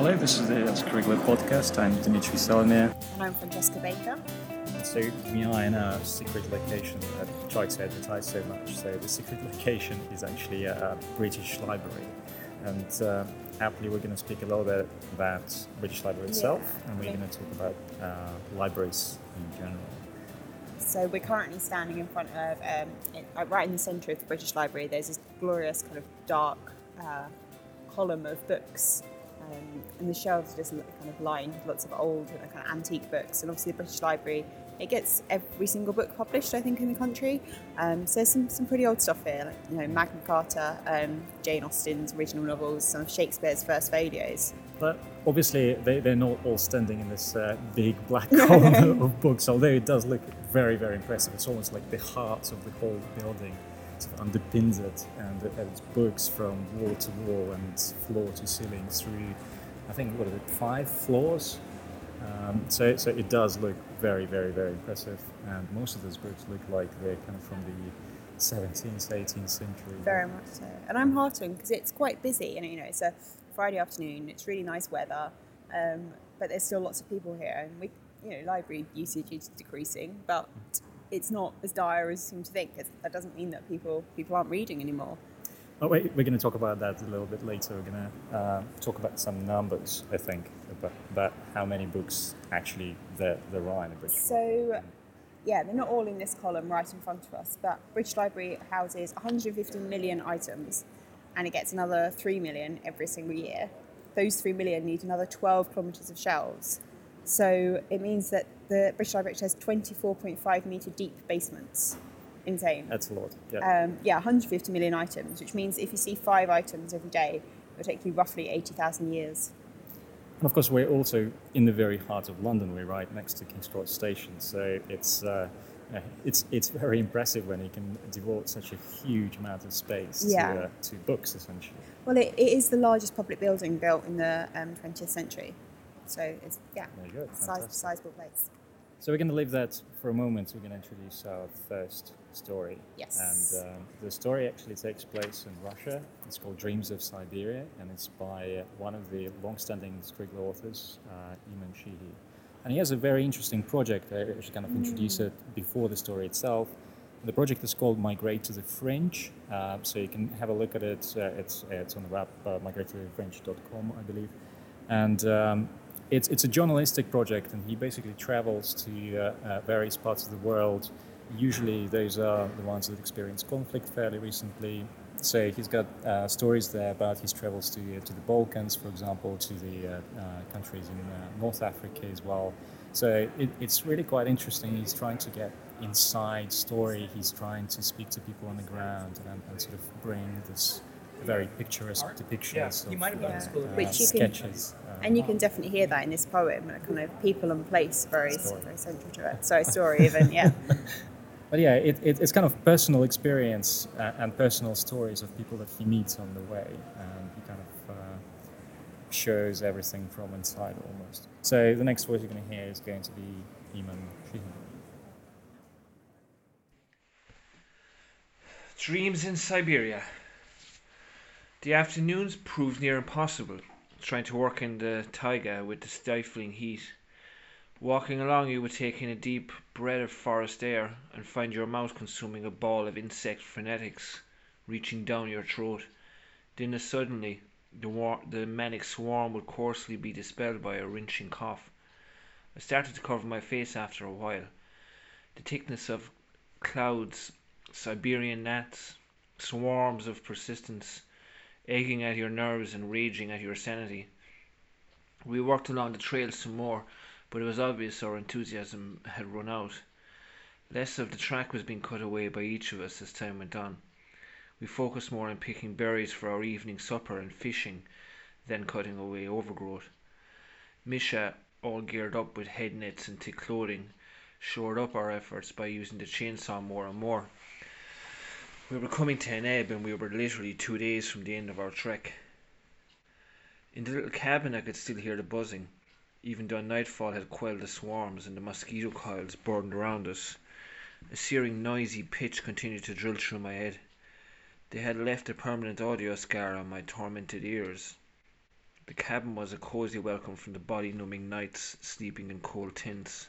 Hello, this is the Scriggler podcast. I'm Dimitri Salomir. And I'm Francesca Baker. So we are in a secret location that we try to advertise so much. So the secret location is actually a, British library. And uh, happily we're going to speak a little bit about British Library itself yeah, and we're okay. going to talk about uh, libraries in general. So we're currently standing in front of, um, uh, right in the centre of the British Library, there's this glorious kind of dark uh, column of books um, and the shelves are just kind of lined with lots of old kind of antique books. And obviously, the British Library it gets every single book published, I think, in the country. Um, so there's some, some pretty old stuff here, like you know Magna Carta, um, Jane Austen's original novels, some of Shakespeare's first folios. But obviously, they, they're not all standing in this uh, big black column of books, although it does look very, very impressive. It's almost like the heart of the whole building underpins it, and it books from wall to wall and floor to ceiling through, I think, what are it, five floors? Um, so, so it does look very, very, very impressive, and most of those books look like they're kind of from the 17th, 18th century. Very much so. And I'm heartened because it's quite busy, and you know, it's a Friday afternoon, it's really nice weather, um, but there's still lots of people here, and we, you know, library usage is decreasing, but it's not as dire as you seem to think. that doesn't mean that people people aren't reading anymore. Oh, wait, we're going to talk about that a little bit later. We're going to uh, talk about some numbers, I think, about, about how many books actually there, there are in the British Library. So, yeah, they're not all in this column right in front of us, but British Library houses 150 million items and it gets another 3 million every single year. Those 3 million need another 12 kilometres of shelves. So it means that the British Library has 24.5 metre deep basements insane. That's a lot. Yeah. Um, yeah, 150 million items, which means if you see five items every day, it will take you roughly 80,000 years. And of course, we're also in the very heart of London. We're right next to King's Cross Station, so it's uh, it's it's very impressive when you can devote such a huge amount of space yeah. to, uh, to books, essentially. Well, it, it is the largest public building built in the um, 20th century, so it's yeah, it's a sizable place. So we're going to leave that for a moment. We're going to introduce our first story. Yes. And um, the story actually takes place in Russia. It's called Dreams of Siberia, and it's by one of the long-standing Scriggler authors, uh, Iman Sheehy. And he has a very interesting project. I should kind of introduce mm. it before the story itself. The project is called Migrate to the Fringe, uh, so you can have a look at it. Uh, it's, it's on the web, uh, migratetothe.fringe.com, I believe. And um, it's, it's a journalistic project, and he basically travels to uh, uh, various parts of the world. Usually, those are the ones that experienced conflict fairly recently. So he's got uh, stories there about his travels to to the Balkans, for example, to the countries in North Africa as well. So it, it's really quite interesting. He's trying to get inside story. He's trying to speak to people on the ground and, and sort of bring this very picturesque depictions yeah, of, uh, Which you sketches. Can, and you can definitely hear that in this poem, kind of people and place very, very central to it. Sorry, story even, yeah. but yeah, it, it, it's kind of personal experience uh, and personal stories of people that he meets on the way. And he kind of uh, shows everything from inside almost. So the next voice you're going to hear is going to be Iman Sheehy. Dreams in Siberia. The afternoons proved near impossible, trying to work in the taiga with the stifling heat. Walking along you would take in a deep breath of forest air and find your mouth consuming a ball of insect frenetics reaching down your throat. Then suddenly the, the manic swarm would coarsely be dispelled by a wrenching cough. I started to cover my face after a while. The thickness of clouds, Siberian gnats, swarms of persistence aching at your nerves and raging at your sanity. We worked along the trail some more, but it was obvious our enthusiasm had run out. Less of the track was being cut away by each of us as time went on. We focused more on picking berries for our evening supper and fishing than cutting away overgrowth. Misha, all geared up with head nets and thick clothing, shored up our efforts by using the chainsaw more and more. We were coming to an ebb and we were literally two days from the end of our trek. In the little cabin I could still hear the buzzing, even though nightfall had quelled the swarms and the mosquito coils burned around us. A searing noisy pitch continued to drill through my head. They had left a permanent audio scar on my tormented ears. The cabin was a cosy welcome from the body numbing nights sleeping in cold tents.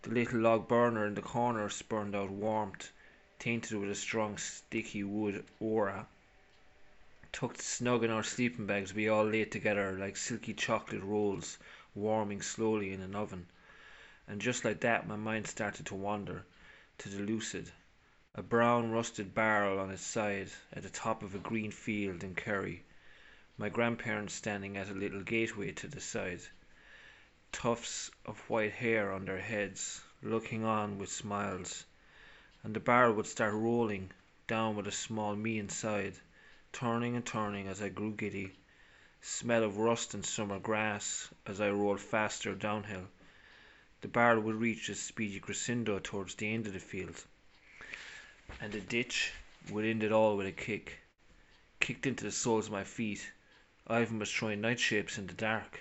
The little log burner in the corner spurned out warmth, tainted with a strong sticky wood aura. Tucked snug in our sleeping bags, we all lay together like silky chocolate rolls warming slowly in an oven. And just like that, my mind started to wander, to the lucid. A brown rusted barrel on its side, at the top of a green field in Kerry. My grandparents standing at a little gateway to the side. Tufts of white hair on their heads, looking on with smiles. And the barrel would start rolling, down with a small me inside, turning and turning as I grew giddy. Smell of rust and summer grass as I rolled faster downhill. The barrel would reach a speedy crescendo towards the end of the field. And the ditch would end it all with a kick. Kicked into the soles of my feet. Ivan was throwing night shapes in the dark.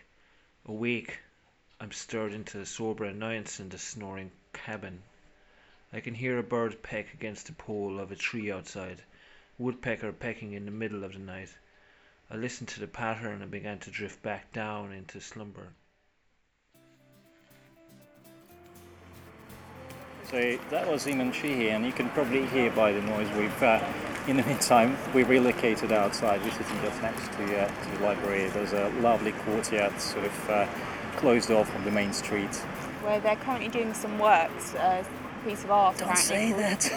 Awake, I'm stirred into sober annoyance in the snoring cabin. I can hear a bird peck against the pole of a tree outside, woodpecker pecking in the middle of the night. I listened to the pattern and began to drift back down into slumber. So that was Iman Sheehy, and you can probably hear by the noise we've. Uh, in the meantime, we relocated outside. We're sitting just next to, uh, to the library. There's a lovely courtyard, sort of uh, closed off from the main street. Where they're currently doing some works, a piece of art. Don't say that.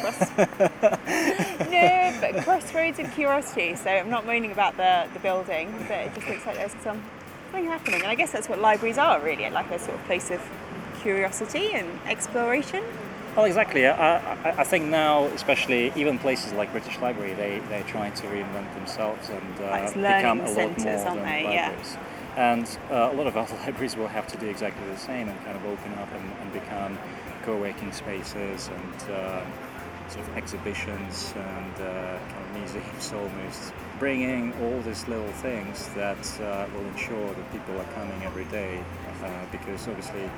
no, but Crossroads of Curiosity. So I'm not moaning about the, the building, but it just looks like there's some something happening. And I guess that's what libraries are really, like a sort of place of curiosity and exploration. Well, exactly. I, I, I, think now, especially even places like British Library, they, they're trying to reinvent themselves and uh, become a lot more than they? libraries. Yeah. And uh, a lot of other libraries will have to do exactly the same and kind of open up and, and become co-working spaces and uh, sort of exhibitions and uh, kind of museums almost. Bringing all these little things that uh, will ensure that people are coming every day uh, because obviously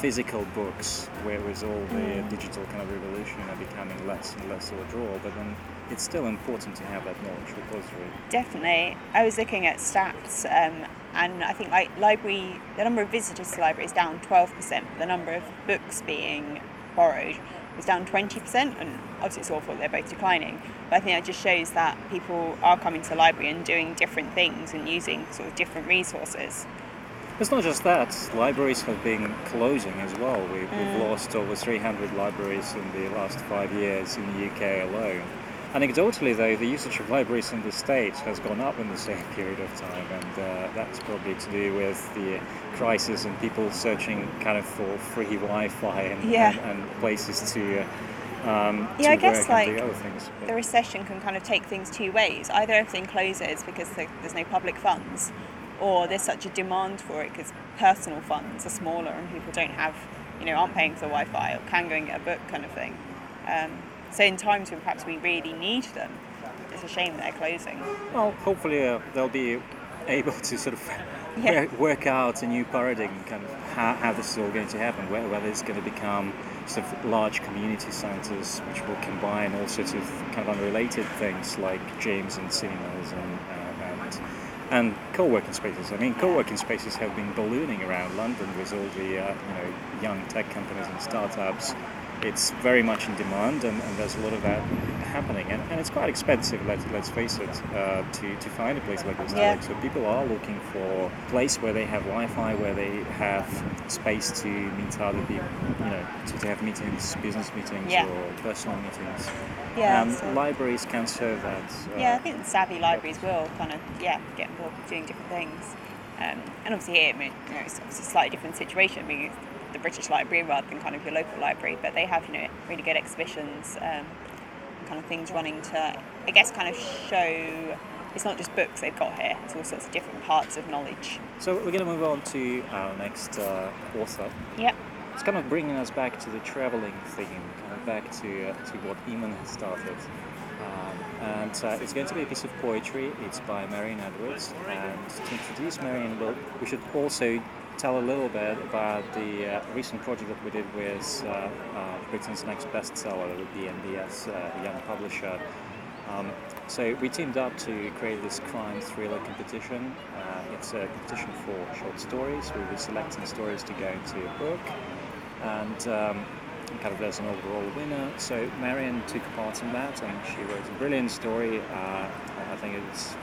physical books, whereas all the digital kind of revolution are becoming less and less of a draw, but then it's still important to have that knowledge repository. Definitely. I was looking at stats, um, and I think like library, the number of visitors to libraries down 12%, the number of books being borrowed was down 20%, and obviously it's awful they're both declining. But I think that just shows that people are coming to the library and doing different things and using sort of different resources. It's not just that, libraries have been closing as well. We, have mm. lost over 300 libraries in the last five years in the UK alone. Anecdotally, though, the usage of libraries in the States has gone up in the same period of time, and uh, that's probably to do with the crisis and people searching kind of for free Wi Fi and, yeah. and, and, places to. Uh, um, yeah, I guess like the recession can kind of take things two ways. Either everything closes because there's no public funds, or there's such a demand for it because personal funds are smaller and people don't have, you know, aren't paying for Wi-Fi or can go and get a book kind of thing. Um, so in times when perhaps we really need them, it's a shame they're closing. Well, hopefully uh, they'll be able to sort of yeah. work, work, out a new paradigm, kind of how, how this is all going to happen, whether, whether it's going to become sort of large community centres which will combine all sorts of kind of unrelated things like gyms and cinemas and and co-working spaces. I mean, co-working spaces have been ballooning around London with all the uh, you know young tech companies and startups it's very much in demand and, and, there's a lot of that happening and, and it's quite expensive let, let's face it uh, to, to find a place like this yeah. so people are looking for a place where they have Wi-Fi where they have space to meet other people you know to, to have meetings business meetings yeah. or personal meetings yeah, um, so libraries can serve that uh, yeah I think savvy libraries will kind of yeah get involved with doing different things um, and obviously here you know, it's obviously a slightly different situation I mean, the British Library rather than kind of your local library. But they have you know really good exhibitions, um, kind of things running to I guess kind of show. It's not just books they've got here; it's all sorts of different parts of knowledge. So we're going to move on to our next uh, author. Yep. It's kind of bringing us back to the traveling theme, kind of back to uh, to what Iman has started. Um, and uh, it's going to be a piece of poetry. It's by Marion Edwards. And to introduce Marion, well, we should also tell a little bit about the uh, recent project that we did with uh, uh, Britain's next bestseller, the BNBS, uh, young publisher. Um, So we teamed up to create this crime thriller competition. Uh, it's a competition for short stories. We were selecting stories to go into a book, and um, kind of there's an overall winner. So Marion took part in that, and she wrote a brilliant story. I think it's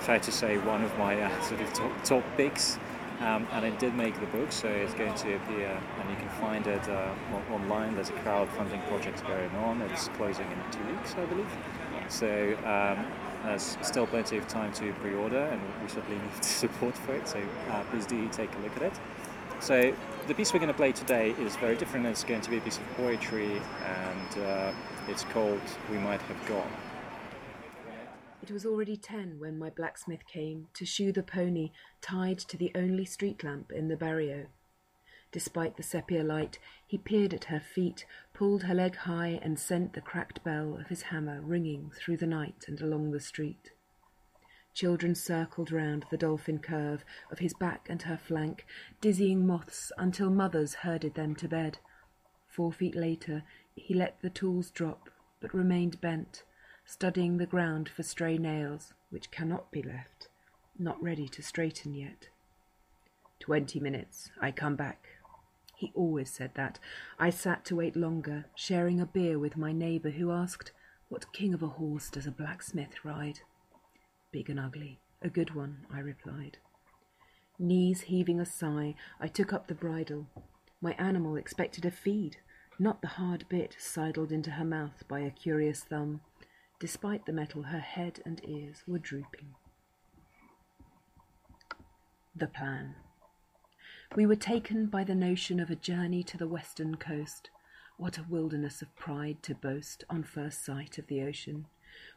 fair to say one of my uh, sort of top, top picks. Um, and it did make the book, so it's going to appear, and you can find it uh, online. There's a crowdfunding project going on. It's closing in two weeks, I believe. So um, there's still plenty of time to pre-order, and we certainly need support for it. So uh, please do take a look at it. So the piece we're going to play today is very different. It's going to be a piece of poetry, and uh, it's called "We Might Have Gone." It was already ten when my blacksmith came to shoe the pony tied to the only street lamp in the barrio. Despite the sepia light, he peered at her feet, pulled her leg high, and sent the cracked bell of his hammer ringing through the night and along the street. Children circled round the dolphin curve of his back and her flank, dizzying moths until mothers herded them to bed. Four feet later, he let the tools drop, but remained bent, studying the ground for stray nails, which cannot be left, not ready to straighten yet. Twenty minutes, I come back. He always said that. I sat to wait longer, sharing a beer with my neighbour, who asked, What king of a horse does a blacksmith ride? Big and ugly, a good one, I replied. Knees heaving a sigh, I took up the bridle. My animal expected a feed, not the hard bit sidled into her mouth by a curious thumb. Despite the metal, her head and ears were drooping. The plan. We were taken by the notion of a journey to the western coast. What a wilderness of pride to boast on first sight of the ocean.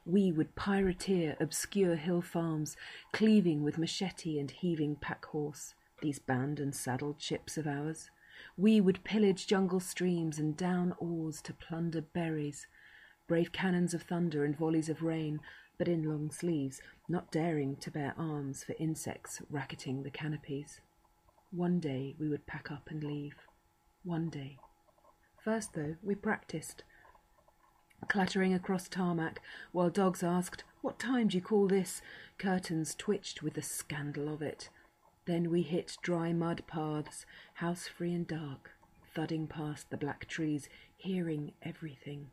We would pirateer obscure hill farms, cleaving with machete and heaving pack horse, these band and saddled ships of ours. We would pillage jungle streams and down oars to plunder berries, brave cannons of thunder and volleys of rain, but in long sleeves, not daring to bear arms for insects racketing the canopies. One day we would pack up and leave. One day. First, though, we practiced. Clattering across tarmac, while dogs asked, What time do you call this? Curtains twitched with the scandal of it. Then we hit dry mud paths, house free and dark, thudding past the black trees, hearing everything.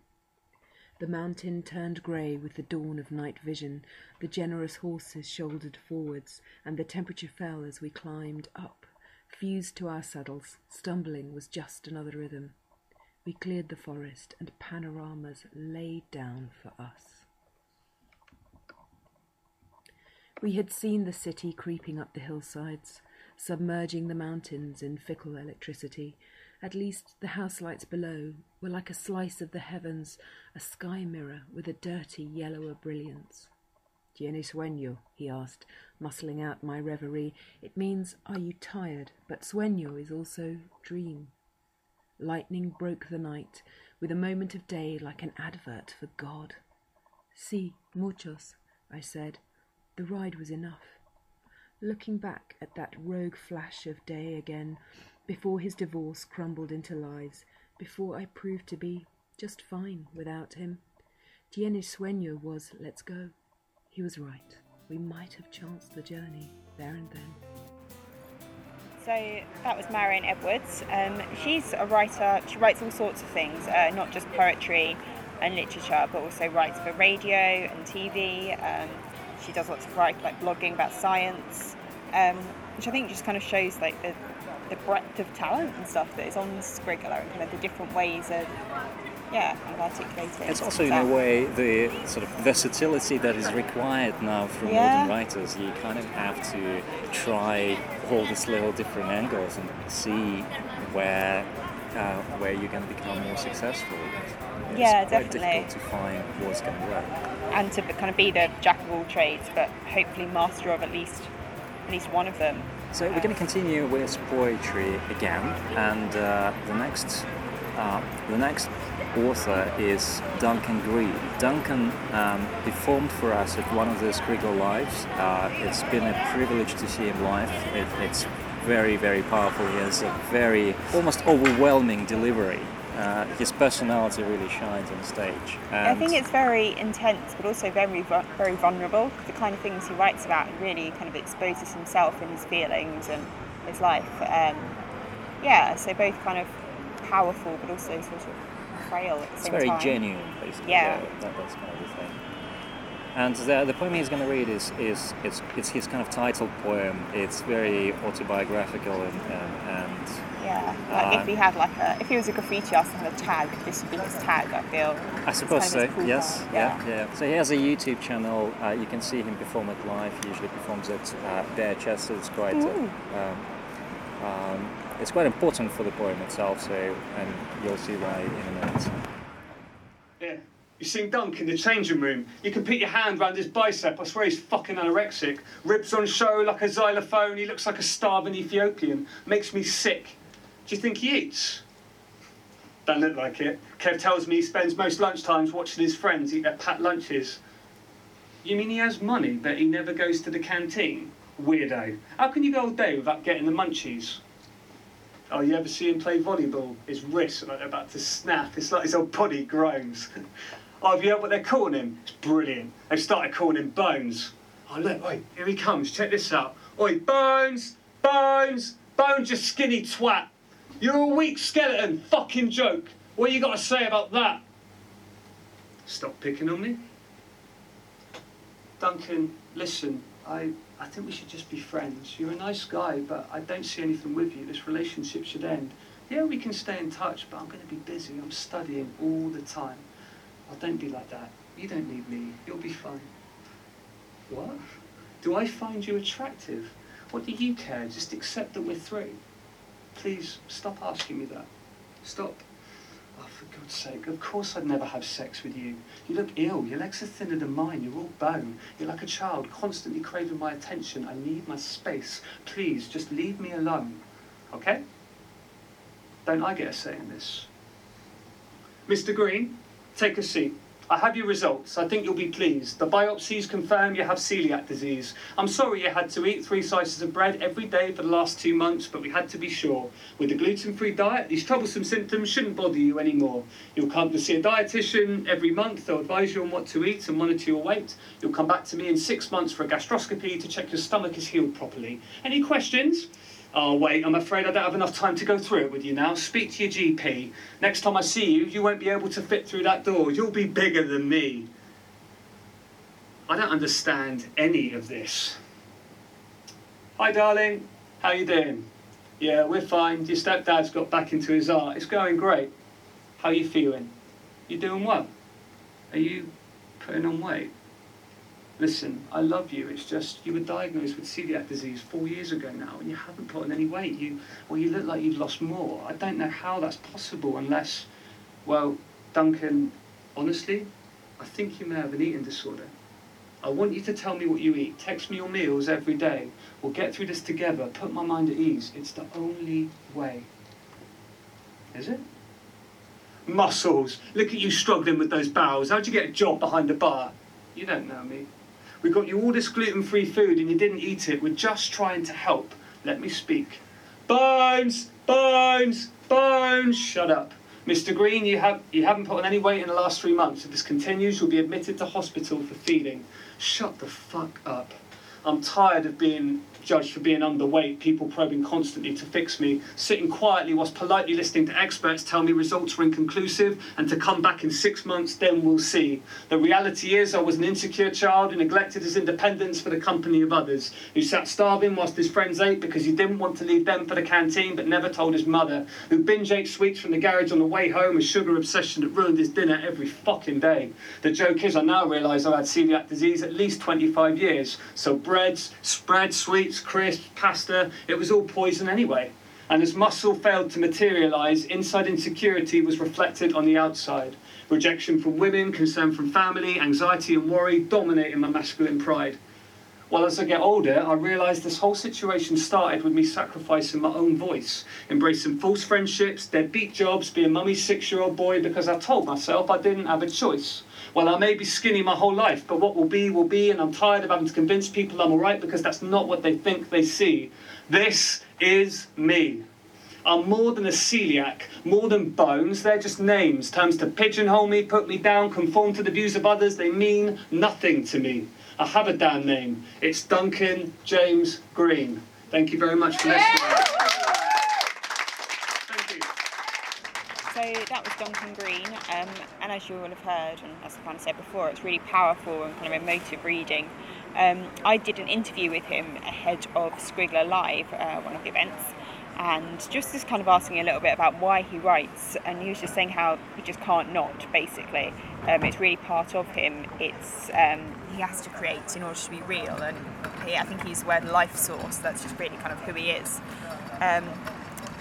The mountain turned grey with the dawn of night vision. The generous horses shouldered forwards, and the temperature fell as we climbed up. Fused to our saddles, stumbling was just another rhythm. We cleared the forest, and panoramas laid down for us. We had seen the city creeping up the hillsides, submerging the mountains in fickle electricity, at least the house lights below were like a slice of the heavens, a sky mirror with a dirty yellower brilliance. Tienes sueño? he asked, muscling out my reverie. It means, are you tired? But sueño is also dream. Lightning broke the night, with a moment of day like an advert for God. Si, muchos, I said. The ride was enough. Looking back at that rogue flash of day again, before his divorce crumbled into lies, before I proved to be just fine without him. Tienes sueño was let's go. He was right. We might have chanced the journey there and then. So that was Marion Edwards. Um, she's a writer. She writes all sorts of things, uh, not just poetry and literature, but also writes for radio and TV. Um, she does lots of writing, like blogging about science, um, which I think just kind of shows like the the breadth of talent and stuff that is on Scriggler and kind of the different ways of yeah, kind of articulating. It's also in a way the sort of versatility that is required now from yeah. modern writers. You kind of have to try all these little different angles and see where uh, where you're going to become more successful. It's yeah, quite definitely. difficult to find what's going to work. And to kind of be the jack of all trades, but hopefully master of at least at least one of them. So we're going to continue with poetry again, and uh, the next uh, the next author is Duncan Green. Duncan um, performed for us at one of the Scriggler Lives. Uh, it's been a privilege to see him live. It, it's very very powerful. He has a very almost overwhelming delivery. Uh, his personality really shines on stage. I think it's very intense, but also very very vulnerable. The kind of things he writes about really kind of exposes himself and his feelings and his life. Um, yeah, so both kind of powerful, but also sort of frail at the it's same very genuine, basically. Yeah. that, that's kind of the thing. And the, the poem he's going to read is, is it's, it's his kind of title poem. It's very autobiographical and, and, and Yeah, like if he had like a, if he was a graffiti artist and had a tag, this would be his tag. I feel. I suppose so. cool yes. part, Yeah. yeah. So he has a YouTube channel. Uh, you can see him perform at live. He usually performs at uh, Bare Chest. It's quite. Uh, um, um, it's quite important for the poem itself. So, and you'll see why in a minute. You seen Dunk in the changing room? You can put your hand round his bicep. I swear he's fucking anorexic. Ribs on show like a xylophone. He looks like a starving Ethiopian. Makes me sick. Do you think he eats? Don't look like it. Kev tells me he spends most lunchtimes watching his friends eat their pat lunches. You mean he has money, but he never goes to the canteen? Weirdo. How can you go all day without getting the munchies? Oh, you ever see him play volleyball? His wrists are like about to snap. It's like his whole body groans. oh, have you heard what they're calling him? It's brilliant. They've started calling him Bones. Oh, look, wait, here he comes. Check this out. Oi, Bones! Bones! Bones, you skinny twat! You're a weak skeleton. Fucking joke. What you got to say about that? Stop picking on me. Duncan, listen, I, I think we should just be friends. You're a nice guy, but I don't see anything with you. This relationship should end. Yeah, we can stay in touch, but I'm going to be busy. I'm studying all the time. Oh, don't be like that. You don't need me. You'll be fine. What? Do I find you attractive? What do you care? Just accept that we're through. Please stop asking me that. Stop. Oh, for God's sake, of course I'd never have sex with you. You look ill, your legs are thinner than mine, you're all bone. You're like a child, constantly craving my attention. I need my space. Please, just leave me alone. Okay? Don't I get a say in this? Mr. Green, take a seat. I have your results. I think you'll be pleased. The biopsies confirm you have celiac disease. I'm sorry you had to eat three slices of bread every day for the last two months, but we had to be sure. With a gluten-free diet, these troublesome symptoms shouldn't bother you anymore. You'll come to see a dietitian every month. They'll advise you on what to eat and monitor your weight. You'll come back to me in six months for a gastroscopy to check your stomach is healed properly. Any questions? Oh, wait, I'm afraid I don't have enough time to go through it with you now. Speak to your GP. Next time I see you, you won't be able to fit through that door. You'll be bigger than me. I don't understand any of this. Hi, darling. How you doing? Yeah, we're fine. Your stepdad's got back into his art. It's going great. How you feeling? You doing well? Are you putting on weight? Listen, I love you. It's just you were diagnosed with celiac disease four years ago now, and you haven't put on any weight. You, well, you look like you've lost more. I don't know how that's possible unless, well, Duncan, honestly, I think you may have an eating disorder. I want you to tell me what you eat. Text me your meals every day. We'll get through this together. Put my mind at ease. It's the only way. Is it? Muscles. Look at you struggling with those bowels. How'd you get a job behind the bar? You don't know me. We got you all this gluten-free food and you didn't eat it. We're just trying to help. Let me speak. Bones, Bones, Bones. Shut up, Mr. Green. You have you haven't put on any weight in the last three months. If this continues, you'll be admitted to hospital for feeding. Shut the fuck up. I'm tired of being judged for being underweight, people probing constantly to fix me, sitting quietly whilst politely listening to experts tell me results were inconclusive, and to come back in six months, then we'll see. The reality is, I was an insecure child who neglected his independence for the company of others, who sat starving whilst his friends ate because he didn't want to leave them for the canteen but never told his mother, who binge ate sweets from the garage on the way home, a sugar obsession that ruined his dinner every fucking day. The joke is, I now realise I've had celiac disease at least 25 years, so breads, spread, sweets, crisps, pasta, it was all poison anyway. And as muscle failed to materialise, inside insecurity was reflected on the outside. Rejection from women, concern from family, anxiety and worry dominating my masculine pride. Well, as I get older, I realise this whole situation started with me sacrificing my own voice, embracing false friendships, deadbeat jobs, being mummy's six year old boy because I told myself I didn't have a choice. Well, I may be skinny my whole life, but what will be, will be, and I'm tired of having to convince people I'm alright because that's not what they think they see. This is me. I'm more than a celiac, more than bones. They're just names, terms to pigeonhole me, put me down, conform to the views of others. They mean nothing to me. I have a damn name. It's Duncan James Green. Thank you very much for listening. Thank you. So that was Duncan Green, um, and as you all have heard, and as I kind of said before, it's really powerful and kind of emotive reading. Um, I did an interview with him ahead of Scriggler Live, uh, one of the events, and just was kind of asking a little bit about why he writes, and he was just saying how he just can't not, basically. Um, it's really part of him. It's um, he has to create in order to be real, and he, I think he's where the life source. That's just really kind of who he is.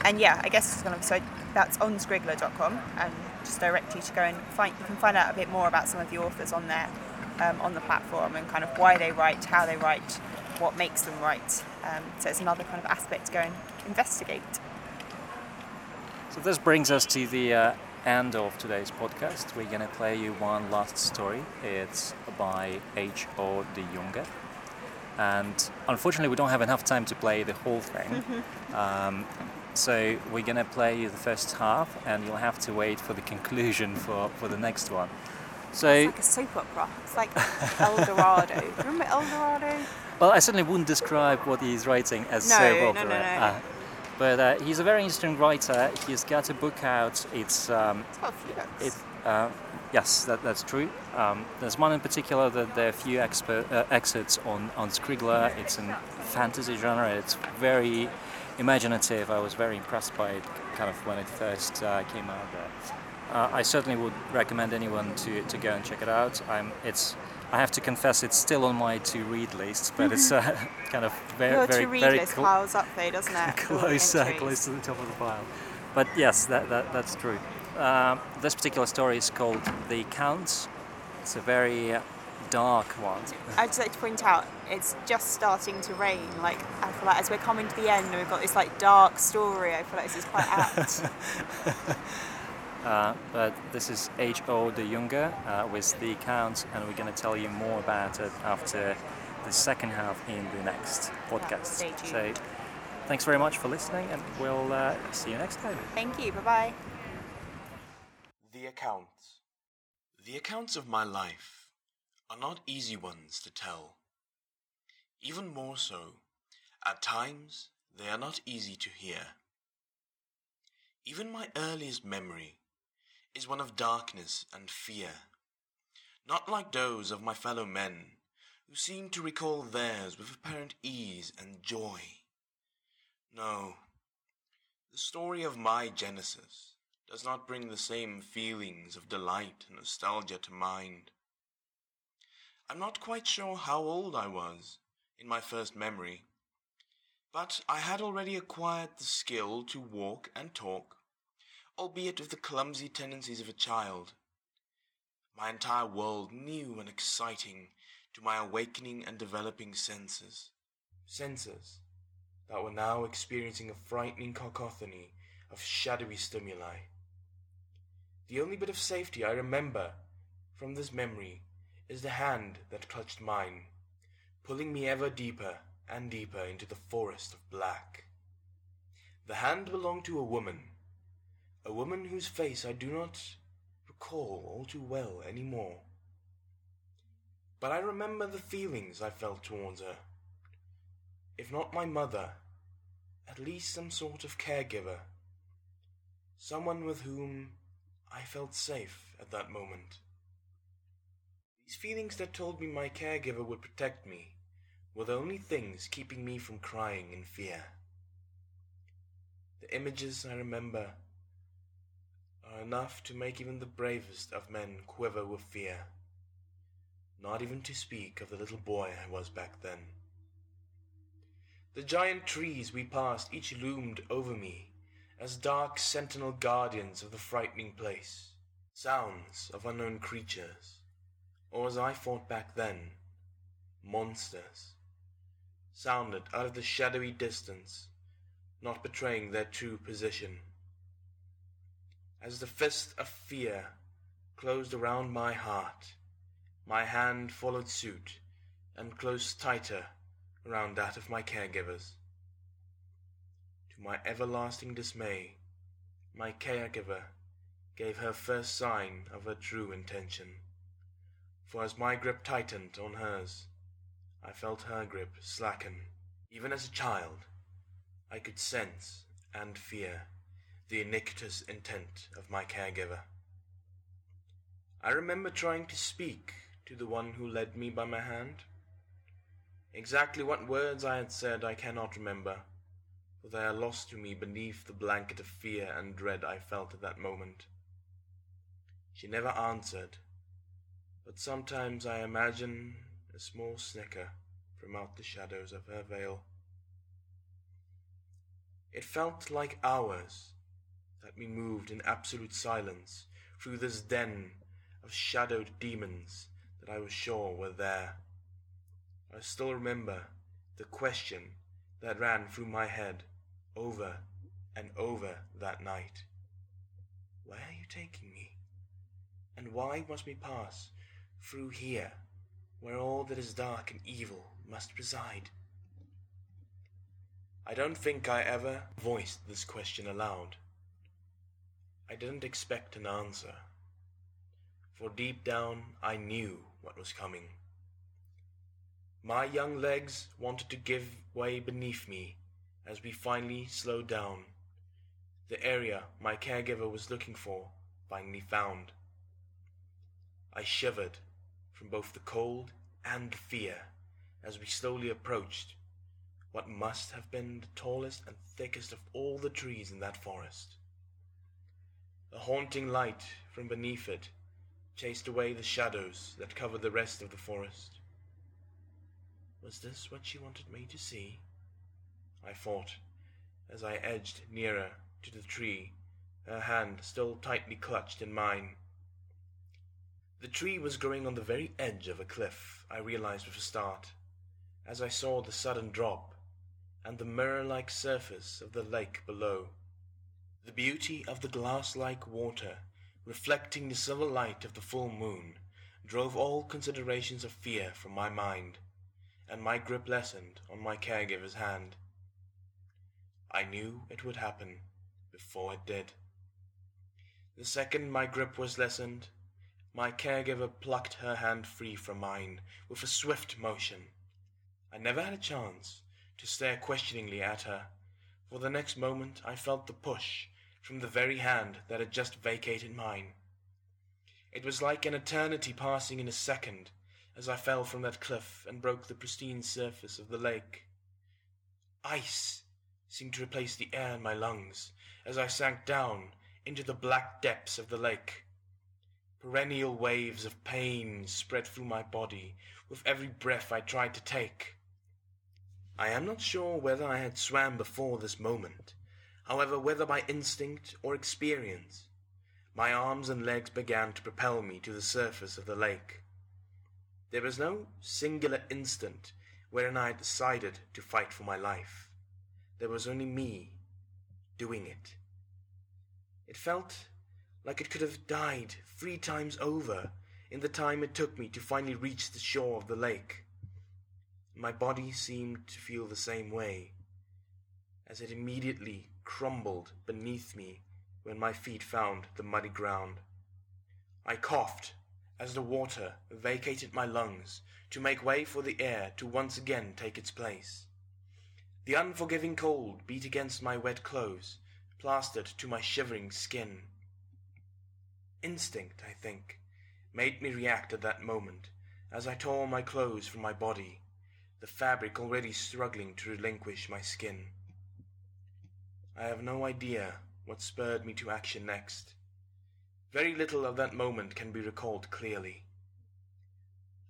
Um, and yeah, I guess it's kind of so that's on scriggler.com and just direct you to go and find you can find out a bit more about some of the authors on there um, on the platform and kind of why they write, how they write, what makes them write. Um, so it's another kind of aspect to go and investigate. So this brings us to the uh, end of today's podcast. We're gonna play you one last story. It's by H. O. de Jonge. And unfortunately, we don't have enough time to play the whole thing. um, so we're gonna play you the first half, and you'll have to wait for the conclusion for, for the next one. So, It's like a soap opera. It's like Eldorado. Remember Eldorado? well, I certainly wouldn't describe what he's writing as No, soap opera. no, no. Uh, but uh, he's a very interesting writer. He's got a book out. It's um, It's got a few. It, uh, yes, that, that's true. Um, there's one in particular that there are a few exper- uh, excerpts on, on Scriggler. It's in fantasy genre. It's very imaginative. I was very impressed by it kind of when it first uh, came out there. Uh, I certainly would recommend anyone to, to go and check it out. I'm, it's, I have to confess, it's still on my to-read list, but it's uh, kind of very, Your very, to read very list cl- piles up though, doesn't it? Close, uh, close to the top of the pile. But yes, that, that, that's true. Um, this particular story is called The Counts. It's a very uh, dark one. I'd just like to point out it's just starting to rain. Like I feel like as we're coming to the end and we've got this like dark story, I feel like this is quite apt. Uh, but this is H.O. de Jonge uh, with The Counts, and we're going to tell you more about it after the second half in the next podcast. stay So thanks very much for listening, and we'll uh, see you next time. Thank you. Bye bye. The accounts. The accounts of my life are not easy ones to tell. Even more so, at times they are not easy to hear. Even my earliest memory is one of darkness and fear, not like those of my fellow men who seem to recall theirs with apparent ease and joy. No, the story of my Genesis does not bring the same feelings of delight and nostalgia to mind. I'm not quite sure how old I was in my first memory, but I had already acquired the skill to walk and talk, albeit with the clumsy tendencies of a child. My entire world new and exciting to my awakening and developing senses. Senses that were now experiencing a frightening cacophony of shadowy stimuli. The only bit of safety I remember from this memory is the hand that clutched mine, pulling me ever deeper and deeper into the forest of black. The hand belonged to a woman, a woman whose face I do not recall all too well any more. But I remember the feelings I felt towards her. If not my mother, at least some sort of caregiver, someone with whom I felt safe at that moment. These feelings that told me my caregiver would protect me were the only things keeping me from crying in fear. The images I remember are enough to make even the bravest of men quiver with fear, not even to speak of the little boy I was back then. The giant trees we passed each loomed over me as dark sentinel guardians of the frightening place, sounds of unknown creatures, or as I thought back then, monsters, sounded out of the shadowy distance, not betraying their true position. As the fist of fear closed around my heart, my hand followed suit and closed tighter around that of my caregivers. To my everlasting dismay, my caregiver gave her first sign of her true intention. For as my grip tightened on hers, I felt her grip slacken. Even as a child, I could sense and fear the iniquitous intent of my caregiver. I remember trying to speak to the one who led me by my hand. Exactly what words I had said I cannot remember, for they are lost to me beneath the blanket of fear and dread I felt at that moment. She never answered, but sometimes I imagine a small snicker from out the shadows of her veil. It felt like hours that we moved in absolute silence through this den of shadowed demons that I was sure were there. I still remember the question that ran through my head over and over that night. Where are you taking me? And why must we pass through here, where all that is dark and evil must reside? I don't think I ever voiced this question aloud. I didn't expect an answer, for deep down I knew what was coming. My young legs wanted to give way beneath me as we finally slowed down. The area my caregiver was looking for finally found. I shivered from both the cold and the fear as we slowly approached what must have been the tallest and thickest of all the trees in that forest. A haunting light from beneath it chased away the shadows that covered the rest of the forest. Was this what she wanted me to see? I thought, as I edged nearer to the tree, her hand still tightly clutched in mine. The tree was growing on the very edge of a cliff, I realized with a start, as I saw the sudden drop and the mirror-like surface of the lake below. The beauty of the glass-like water, reflecting the silver light of the full moon, drove all considerations of fear from my mind, and my grip lessened on my caregiver's hand. I knew it would happen before it did. The second my grip was lessened, my caregiver plucked her hand free from mine with a swift motion. I never had a chance to stare questioningly at her, for the next moment I felt the push from the very hand that had just vacated mine. It was like an eternity passing in a second as I fell from that cliff and broke the pristine surface of the lake. Ice seemed to replace the air in my lungs as I sank down into the black depths of the lake. Perennial waves of pain spread through my body with every breath I tried to take. I am not sure whether I had swam before this moment, however, whether by instinct or experience, my arms and legs began to propel me to the surface of the lake. There was no singular instant wherein I decided to fight for my life. There was only me doing it. It felt like it could have died three times over in the time it took me to finally reach the shore of the lake. My body seemed to feel the same way, as it immediately crumbled beneath me when my feet found the muddy ground. I coughed as the water vacated my lungs to make way for the air to once again take its place. The unforgiving cold beat against my wet clothes, plastered to my shivering skin. Instinct, I think, made me react at that moment as I tore my clothes from my body the fabric already struggling to relinquish my skin. I have no idea what spurred me to action next. Very little of that moment can be recalled clearly.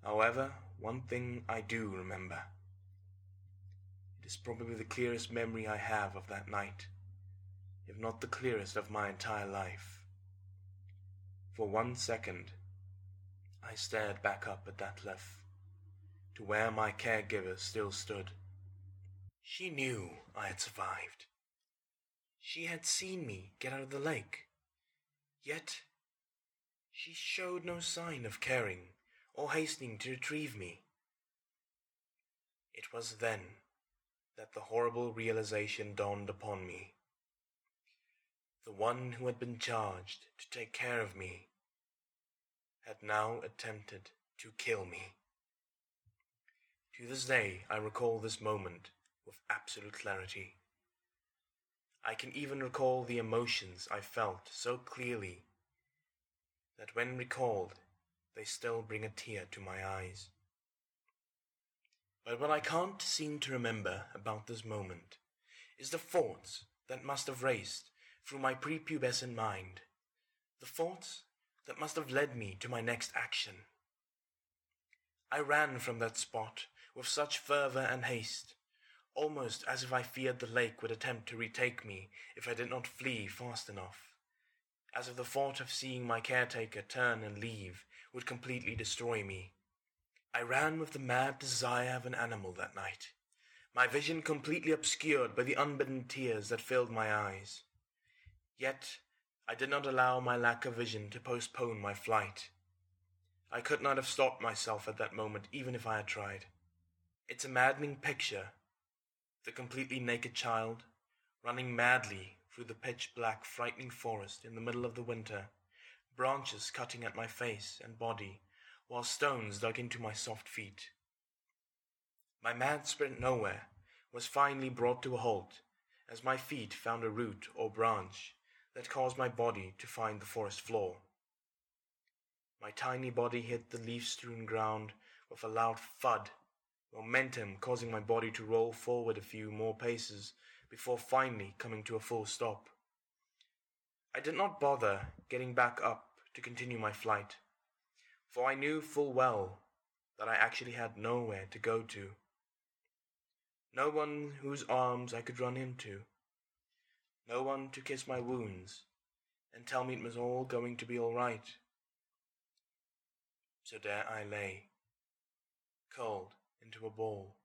However, one thing I do remember. It is probably the clearest memory I have of that night, if not the clearest of my entire life. For one second, I stared back up at that cliff to where my caregiver still stood. She knew I had survived. She had seen me get out of the lake. Yet, she showed no sign of caring or hastening to retrieve me. It was then that the horrible realization dawned upon me. The one who had been charged to take care of me had now attempted to kill me. To this day, I recall this moment with absolute clarity. I can even recall the emotions I felt so clearly that when recalled, they still bring a tear to my eyes. But what I can't seem to remember about this moment is the thoughts that must have raced through my prepubescent mind, the thoughts that must have led me to my next action. I ran from that spot with such fervor and haste, almost as if I feared the lake would attempt to retake me if I did not flee fast enough, as if the thought of seeing my caretaker turn and leave would completely destroy me. I ran with the mad desire of an animal that night, my vision completely obscured by the unbidden tears that filled my eyes. Yet I did not allow my lack of vision to postpone my flight. I could not have stopped myself at that moment, even if I had tried. It's a maddening picture. The completely naked child, running madly through the pitch black, frightening forest in the middle of the winter, branches cutting at my face and body, while stones dug into my soft feet. My mad sprint nowhere was finally brought to a halt as my feet found a root or branch that caused my body to find the forest floor. My tiny body hit the leaf strewn ground with a loud thud, momentum causing my body to roll forward a few more paces before finally coming to a full stop. I did not bother getting back up to continue my flight, for I knew full well that I actually had nowhere to go to. No one whose arms I could run into no one to kiss my wounds and tell me it was all going to be all right. So there I lay, curled into a ball,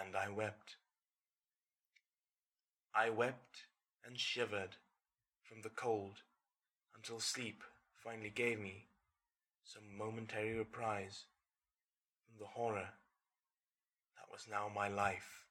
and I wept. I wept and shivered from the cold until sleep finally gave me some momentary reprise from the horror that was now my life.